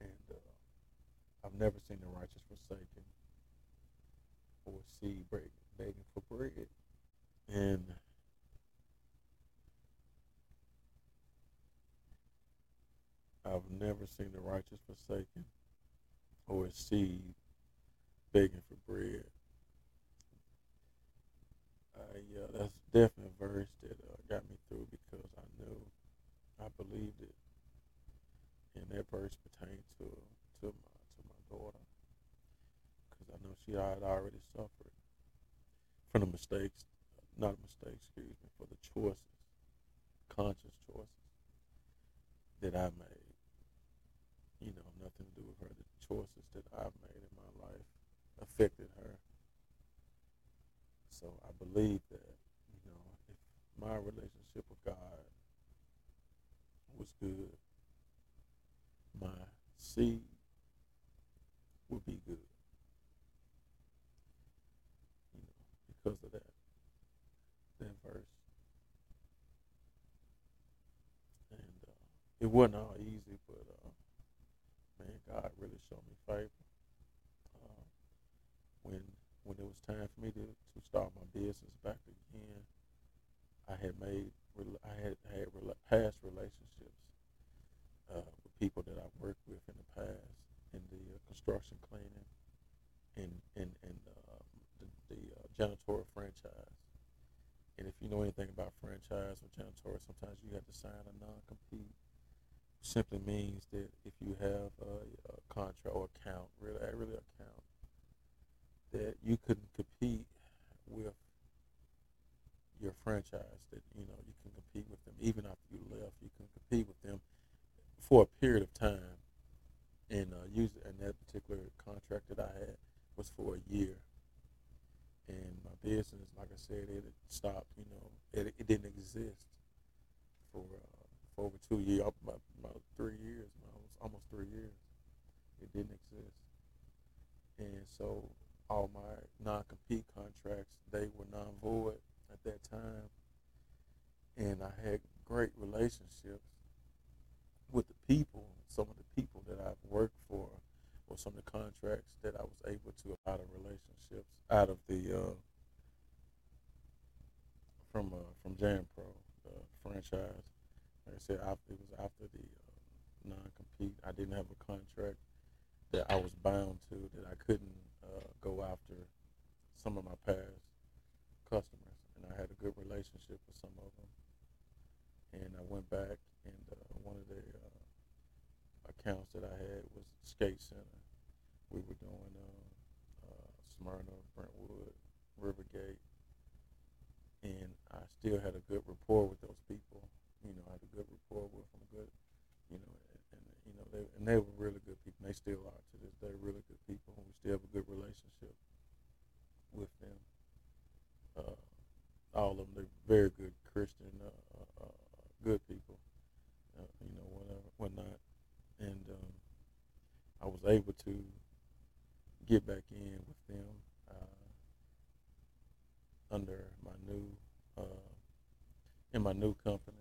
and uh, I've never seen the righteous forsaken or seed break, begging for bread. And I've never seen the righteous forsaken or a seed begging for bread. Yeah, that's definitely a verse that uh, got me through because I knew, I believed it, and that verse pertained to to my to my daughter because I know she had already suffered from the mistakes, not mistakes, excuse me, for the choices, conscious choices that I made. You know, nothing to do with her. The choices that I've made in my life affected her. So I believe that, you know, if my relationship with God was good, my seed would be good. You know, because of that that verse. And uh, it wasn't all easy, but uh, man, God really showed me favor. Uh, when when it was time for me to, to start my business back again, I had made I had had past relationships uh, with people that I worked with in the past in the uh, construction cleaning and and and uh, the, the uh, janitorial franchise. And if you know anything about franchise or janitorial, sometimes you have to sign a non-compete. Simply means that if you have a, a contract or account, really, really account, that you couldn't compete with your franchise. That you know you can compete with them even after you left. You can compete with them for a period of time, and uh, use and that particular contract that I had was for a year. And my business, like I said, it stopped. You know, it, it didn't exist for uh, for over two years, about, about three years, almost almost three years. It didn't exist, and so all my non-compete contracts they were non-void at that time, and I had great relationships with the people, some of the people that I've worked for, or some of the contracts that I was able to out of relationships out of the uh, from uh, from Jan-Pro, the franchise. Like I said, it was after the uh, non-compete. I didn't have a contract that I was bound to that I couldn't uh, go after some of my past customers, and I had a good relationship with some of them. And I went back, and uh, one of the uh, accounts that I had was Skate Center. We were doing uh, uh, Smyrna, Brentwood, Rivergate, and I still had a good rapport with those people. You know, I had a good rapport with them, good, you know, and, and you know, they and they were really good people. They still are day, really good people, and we still have a good relationship with them. Uh, all of them, they're very good Christian, uh, uh, good people, uh, you know, whatever, whatnot, and um, I was able to get back in with them uh, under my new uh, in my new company.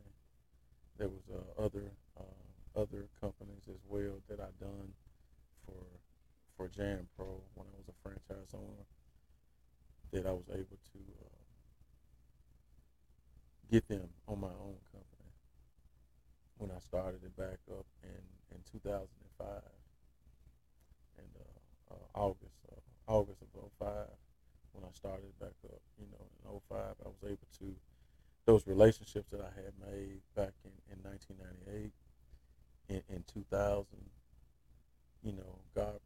There was uh, other uh, other companies as well that I done for Jan-Pro when I was a franchise owner that I was able to uh, get them on my own company when I started it back up in in 2005 and uh, uh, August uh, August of 05 when I started back up. You know, in 05 I was able to those relationships that I had made back in, in 1998 in, in 2000. You know, God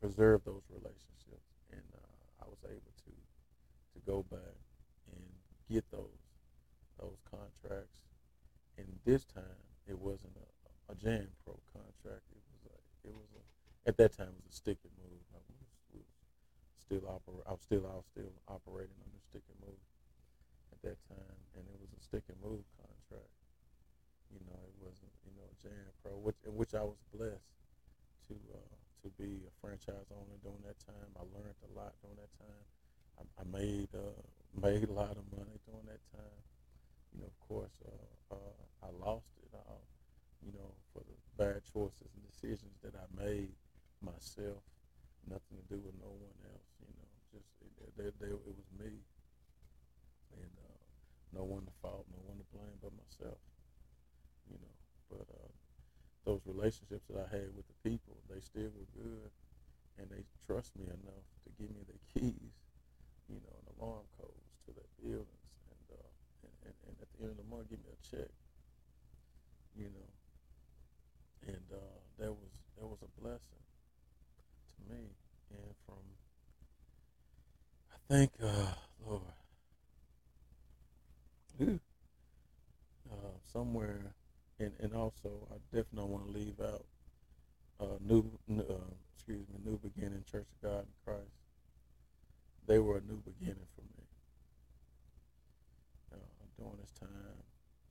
preserved those relationships, and uh, I was able to to go back and get those those contracts. And this time, it wasn't a, a Jam Pro contract. It was a, it was a, at that time it was a stick and move. I was, was still oper- I was still I was still operating under stick and move at that time, and it was a stick and move contract. You know, it wasn't you know Jam Pro, which in which I was blessed to uh, to be a franchise owner during that time. I learned a lot during that time. I, I made uh, made a lot of money during that time. You know, of course, uh, uh, I lost it all. You know, for the bad choices and decisions that I made myself. Nothing to do with no one else. You know, just it, it, it, it was me, and uh, no one to fault, no one to blame but myself. You know, but uh, those relationships that I had with the people, they still were good, and they trust me enough to give me the keys, you know, and alarm codes to their buildings, and, uh, and, and, and at the end of the month, give me a check, you know, and uh, that was that was a blessing to me, and from I think, uh, Lord, uh, somewhere and also I definitely don't want to leave out uh, new, uh, excuse me, New Beginning Church of God in Christ. They were a new beginning for me. Uh, during this time,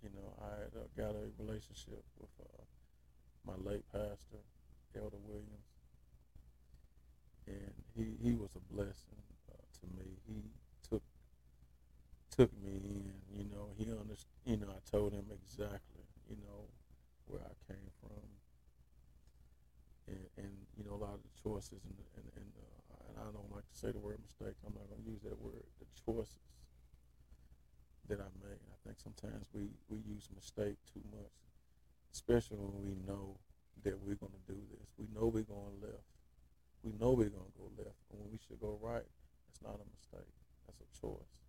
you know, I had uh, got a relationship with uh, my late pastor, Elder Williams, and he he was a blessing uh, to me. He took took me in. You know, he understood. You know, I told him exactly you know, where I came from, and, and you know, a lot of the choices, and and and, uh, and I don't like to say the word mistake. I'm not going to use that word. The choices that I made. I think sometimes we we use mistake too much, especially when we know that we're going to do this. We know we're going left. We know we're going to go left, and when we should go right. It's not a mistake. That's a choice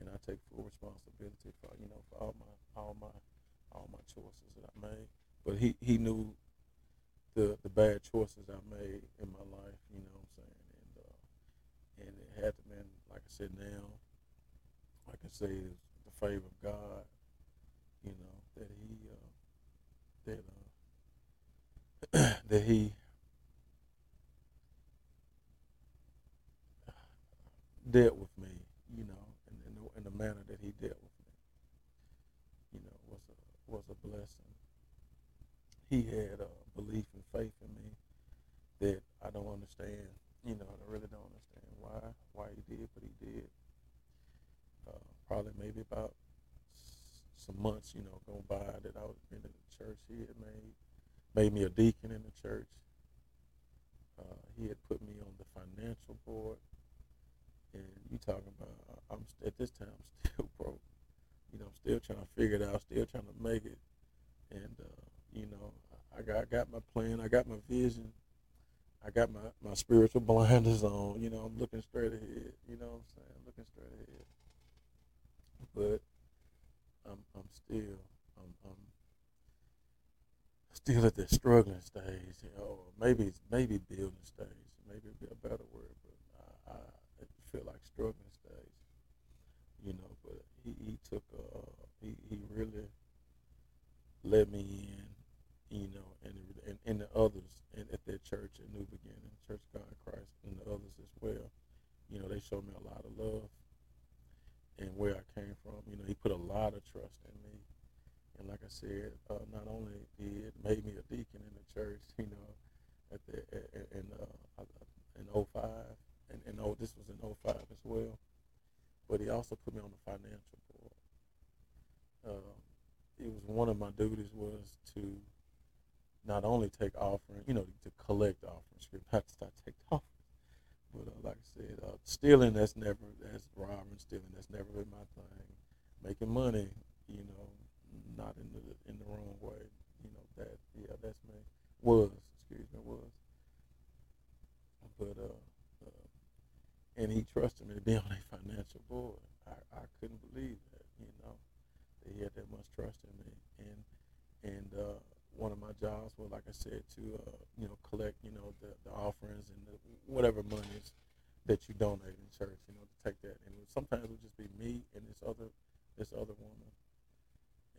and I take full responsibility for you know for all my all my all my choices that I made. But he, he knew the the bad choices I made in my life, you know what I'm saying? And uh, and it had to been, like I said now, I can say it's the favor of God, you know, that he uh, that uh, that he dealt with me, you know, in, in, the, in the manner that he dealt with me, you know, was a was a blessing. He had a belief and faith in me that I don't understand. You know, I really don't understand why why he did what he did. Uh, probably maybe about some months, you know, going by that I was been in the church. He had made made me a deacon in the church. Uh, he had put me on the financial board and you talking about I'm at this time I'm still broke. You know, I'm still trying to figure it out, still trying to make it. And uh, you know, I got I got my plan, I got my vision, I got my, my spiritual blinders on. You know, I'm looking straight ahead. You know what I'm saying? Looking straight ahead. But I'm I'm still still at the struggling stage. You know, maybe maybe building stage. Maybe it'd be a better word but I, I feel like struggling stage, you know. But he, he took uh he, he really let me in, you know, and and, and the others and at that church at New Beginning, Church of God in Christ, and the others as well. You know, they showed me a lot of love and where I came from. You know, he put a lot of trust in me. And like I said, uh, not only did made me a deacon in the church, you know, at the in uh, in 05, and, and oh, this was in 05 as well. But he also put me on the financial board. Um, it was one of my duties was to not only take offering, you know, to collect offerings, not to take offerings. But uh, like I said, uh, stealing that's never that's robbing, stealing that's never been my thing. Making money, you know, not in the in the wrong way, you know that yeah that's me was excuse me was. But uh, and he trusted me to be on a financial board. I, I couldn't believe that, you know, that he had that much trust in me. And and uh, one of my jobs was, like I said, to uh, you know collect you know the, the offerings and the, whatever monies that you donate in church, you know, to take that. And it sometimes it would just be me and this other this other woman,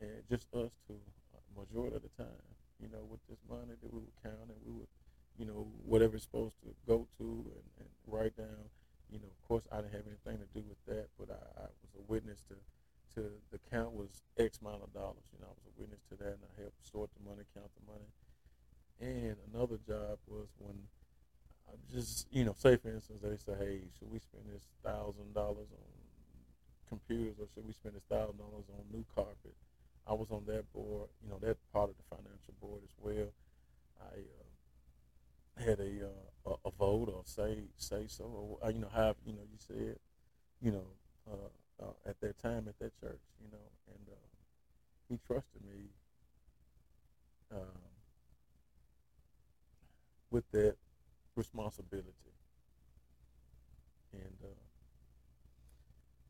and just us two, uh, majority of the time, you know, with this money that we would count and we would, you know, whatever it's supposed to go to and, and write down you know, of course, I didn't have anything to do with that, but I, I was a witness to, to the count was X amount of dollars. You know, I was a witness to that, and I helped sort the money, count the money. And another job was when I just, you know, say for instance, they say, hey, should we spend this thousand dollars on computers, or should we spend this thousand dollars on new carpet? I was on that board, you know, that part of the financial board as well. I uh, had a, uh, a, a vote or say say so or uh, you know how you know you said you know uh, uh, at that time at that church you know and uh, he trusted me um, with that responsibility and uh,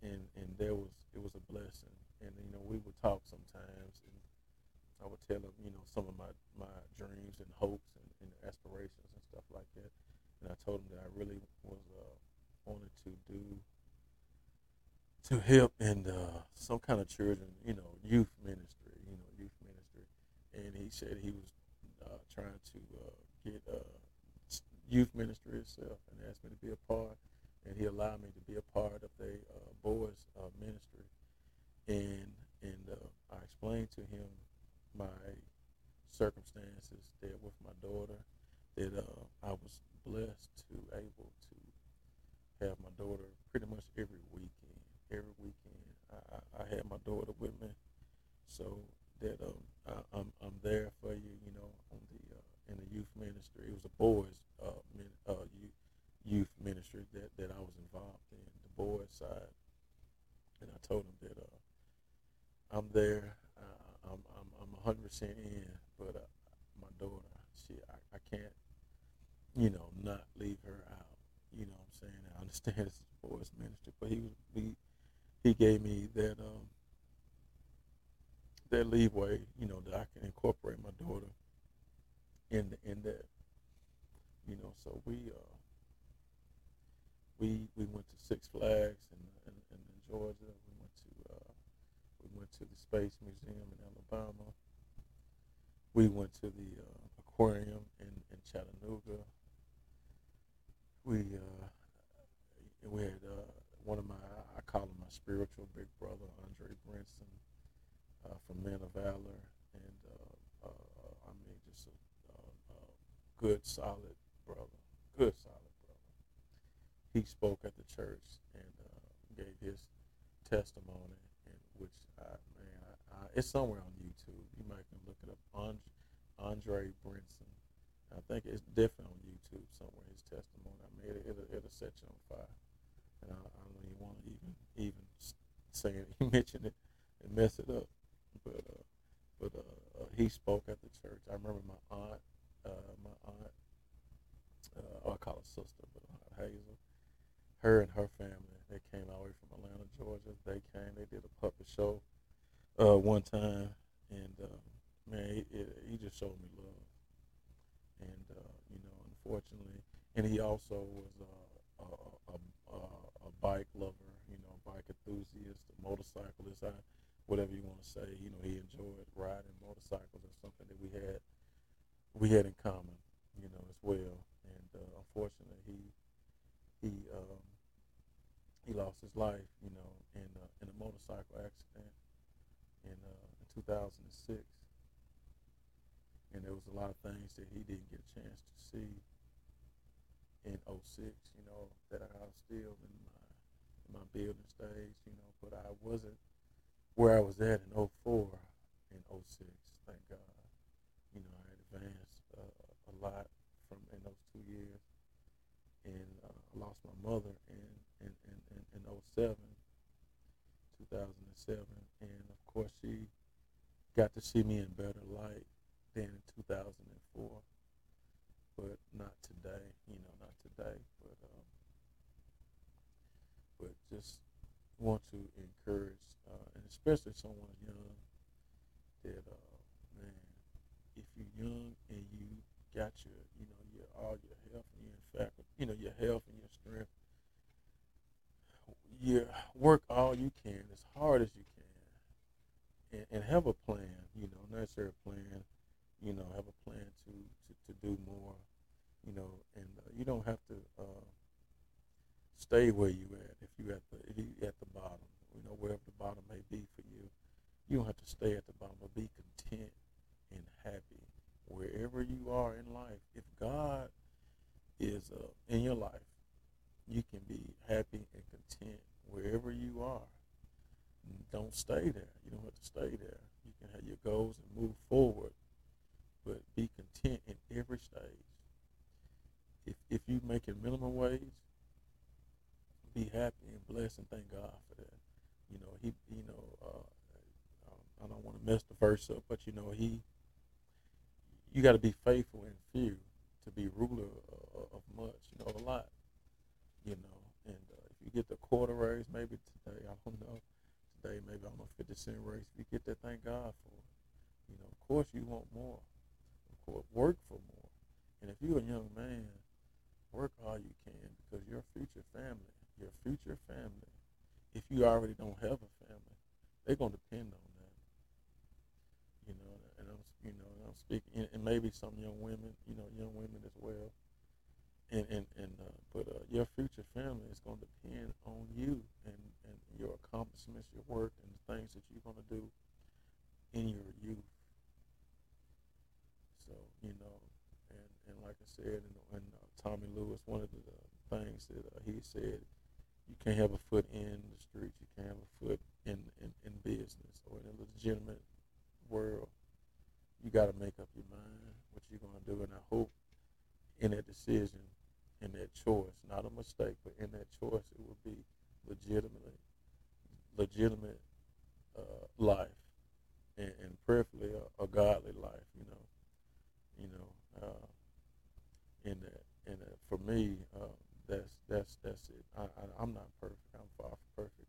and and there was it was a blessing and you know we would talk sometimes and I would tell him you know some of my my dreams and hopes and, and aspirations and stuff like that. And I told him that I really was uh, wanted to do to help in uh, some kind of children, you know, youth ministry, you know, youth ministry. And he said he was uh, trying to uh, get uh, youth ministry itself and asked me to be a part. And he allowed me to be a part of the uh, boys ministry. And and uh, I explained to him my circumstances there with my daughter that uh, I was blessed to able to have my daughter pretty much every weekend. Every weekend, I, I, I had my daughter with me, so that um, I, am I'm, I'm there for you. You know, on the uh, in the youth ministry. It was a boys uh, min, uh, youth, youth ministry that, that I was involved in, the boys side, and I told them that uh, I'm there. Uh, I'm I'm I'm 100 percent in, but uh, my daughter, she I, I can't you know, not leave her out. You know what I'm understand this boys ministry, but he he he gave me that um that leeway, you know, that I can incorporate my daughter in the, in that. You know, so we uh we we went to Six Flags in in, in Georgia. We went to uh, we went to the Space Museum in Alabama. We went to the uh, aquarium in, in Chattanooga. We uh, we had uh, one of my I call him my spiritual big brother, Andre Brinson, uh, from Men of Valor, and uh, uh, I mean just a, a, a good, solid brother, good, solid brother. He spoke at the church and uh, gave his testimony, and which I man, I, I, it's somewhere on YouTube. You might can look it up. Andre, Andre Brinson. I think it's definitely on YouTube somewhere. His testimony. I mean, it, it'll, it'll set you on fire. And I, I don't even want to even even say it, mention it and mess it up. But uh, but uh, uh, he spoke at the church. I remember my aunt, uh, my aunt, uh, I call her sister, but Aunt Hazel, her and her family, they came all the way from Atlanta, Georgia. They came, they did a puppet show uh, one time, and uh, man, he, he just showed me love. And uh, you know, unfortunately, and he also was uh, a, a, a, a bike lover, you know, bike enthusiast, a motorcyclist, I, whatever you want to say. You know, he enjoyed riding motorcycles. That's something that we had we had in common, you know, as well. And uh, unfortunately, he he um, he lost his life, you know, in uh, in a motorcycle accident in uh, in 2006 and there was a lot of things that he didn't get a chance to see in 06, you know, that I was still in my in my building stage, you know, but I wasn't where I was at in 04 and 06, thank God. You know, I advanced uh, a lot from in those two years, and uh, I lost my mother in in, in, in, in 07, 2007, and of course she got to see me in better light then in 2004, but not today. You know, not today. But um, but just want to encourage, uh, and especially someone young, that uh, man, if you're young and you got your, you know, your all your health and your faculty, you know, your health and you work all you can as hard as you can, and, and have a plan. You know, necessary plan you know, have a plan to, to, to do more, you know, and uh, you don't have to uh, stay where you at. If you at the if you at the bottom, you know, wherever the bottom may be for you, you don't have to stay at the bottom, but be content and happy wherever you are in life. If God is uh, in your life, you can be happy and content wherever you are. Don't stay there. You don't have to stay there. You can have your goals and move forward but be content in every stage. If if you making minimum wage, be happy and blessed and thank God for that. You know, he, you know, uh, I don't want to mess the verse up, but you know, he, you got to be faithful in few to be ruler of much. You know, a lot. You know, you get the quarter raise, maybe today, I don't know. Today, maybe I'm a 50 cent raise. If you get that, thank God for it. You know, of course, you want more Of course, work for more. And if you're a young man, work all you can because your future family, your future family, if you already don't have a family, they're gonna depend on that. You know, and I'm you know I'm speaking, and maybe some young women, you know, young women as well. And and and uh, but uh, your future family is gonna depend on you and and your accomplishments, your work, and the things that you're gonna do in your youth so you know, and and like I said, and, and uh, Tommy Lewis, one of the uh, things that uh, he said, you can't have a foot in the streets, you can't have a foot in in, in business or in a legitimate world. You got to make up your mind what you're going to do, and I hope in that decision, in that choice, not a mistake, but in that choice, it will be legitimately, legitimate uh, life, and, and prayerfully a, a godly life. You know, you know, uh, in that. in uh, for me, uh, that's that's that's it. I, I am not perfect. I'm far from perfect.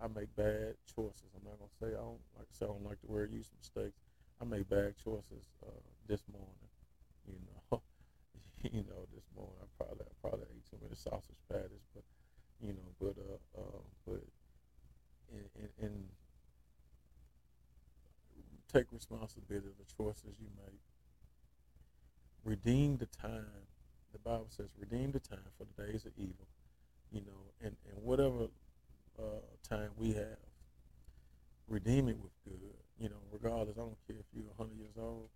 I make bad choices. I'm not gonna say I don't like I say I don't like the word use mistakes. I make bad choices uh, this morning. You know, you know this morning I probably I probably ate too many sausage patties, but you know, but uh, uh but in, in, in take responsibility of the choices you make redeem the time. The Bible says, redeem the time for the days of evil. You know, and, and whatever uh, time we have, redeem it with good. You know, regardless, I don't care if you're 100 years old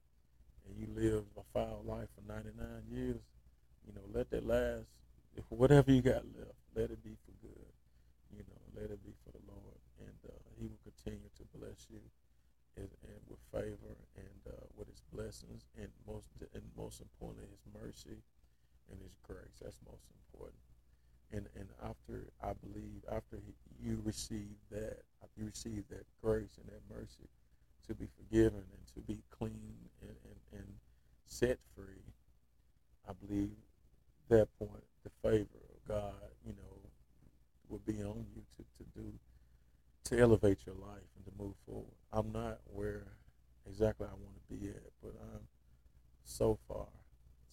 and you live a foul life for 99 years. You know, let that last. If whatever you got left, let it be for good. You know, let it be for the Lord, and uh, He will continue to bless you and, and with favor and uh, with His blessings, and most and most importantly, His mercy and His grace. That's most important. And and after I believe after you receive that, you receive that grace and that mercy to be forgiven and to be clean and, and, and set free, I believe that point the favor of God, you know, will be on you to, to do to elevate your life and to move forward. I'm not where exactly I want to be at, but I'm so far,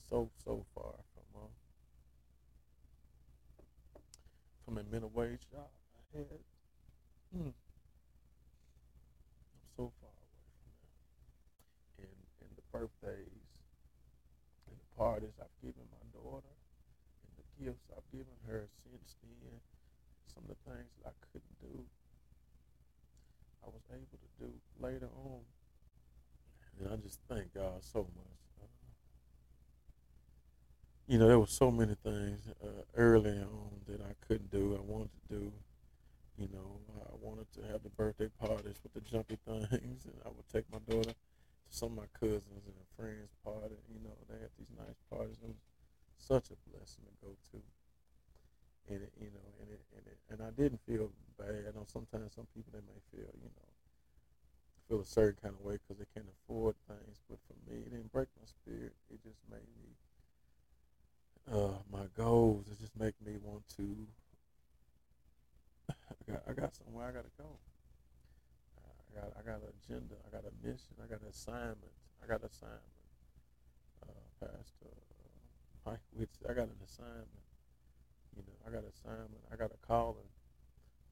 so so far from uh, from a minimum wage job I had. Mm. I'm so far away from that. And and the birthdays and the parties I've given my daughter and the gifts I've given her since then, some of the things that I couldn't do, I was able to do later on. And I just thank God so much. You know, there were so many things uh, early on that I couldn't do, I wanted to do. You know, I wanted to have the birthday parties with the jumpy things, and I would take my daughter some of my cousins and friends' party. You know, they had these nice parties. It was such a blessing to go to. And it, you know, and it, and it, and I didn't feel bad. I know sometimes some people they may feel, you know, feel a certain kind of way because they can't afford things. But for me, it didn't break my spirit. It just made me uh, my goals. It just make me want to. I got, I got somewhere I got to go. I got, I got an agenda. I got a mission. I got an assignment. I got an assignment. Uh, Pastor uh, Witz, I got an assignment. You know, I got an assignment. I got a calling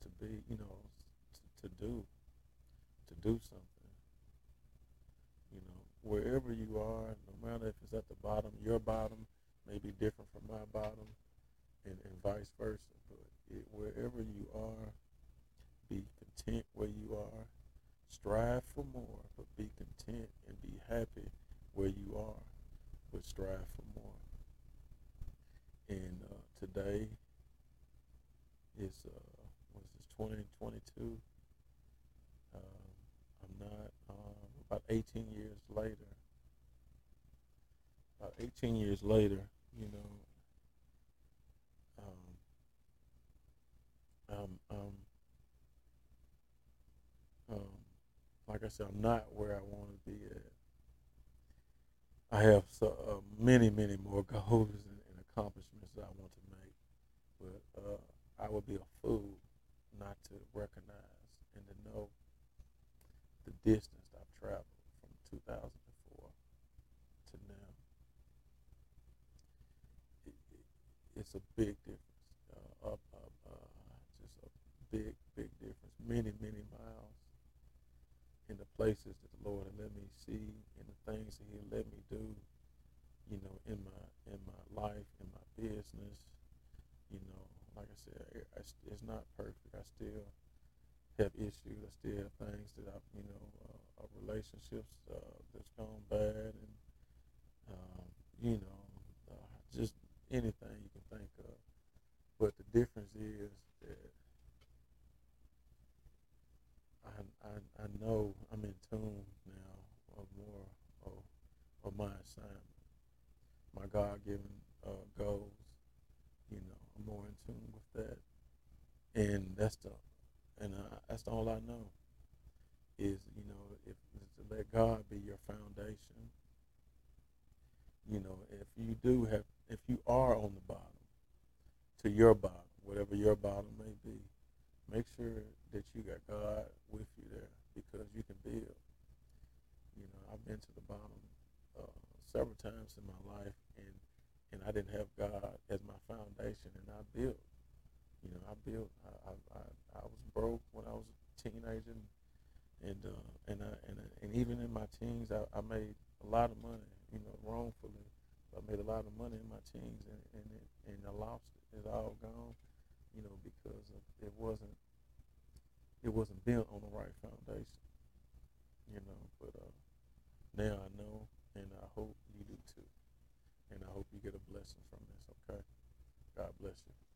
to be, you know, to, to do, to do something. You know, wherever you are, no matter if it's at the bottom, your bottom, may be different from my bottom and, and vice versa. But it, wherever you are, be content where you are. Strive for more, but be content and be happy where you are, but strive for more. And uh, today is, uh, what is this, 2022? Um, I'm not, um, about 18 years later, about 18 years later, you know, um, um, um, like I said, I'm not where I want to be at. I have so uh, many, many more goals and, and, accomplishments that I want to make, but uh, I would be a fool not to recognize and to know the distance I've traveled from 2004 to now. It, it, it's a big difference, uh, uh, just a big, big difference. Many, many places that the Lord had let me see and the things that He let me do, you know, in my in my life, in my business, you know, like I said, it's not perfect. I still have issues. I still have things that I've, you know, uh, relationships uh, that's gone bad, and um, you know, uh, just anything you can think of. But the difference is that I, I, know I'm in tune now of more of, of my assignment, my God-given uh, goals. You know, I'm more in tune with that, and that's the and that's all I know is you know if to let God be your foundation. You know, if you do have, if you are on the bottom, to your bottom, whatever your bottom may be, make sure that you got God with you there because you can build. You know, I've been to the bottom uh, several times in my life, and and I didn't have God as my foundation, and I built. You know, I built. I I, I was broke when I was a teenager, and and uh, and, I, and and even in my teens, I, I made a lot of money. You know, wrongfully I made a lot of money in my teens, and and it, and I lost it. It's all gone, you know, because it wasn't it wasn't built on the right foundation, you know. But uh, now I know, and I hope you do too, and I hope you get a blessing from this. Okay, God bless you.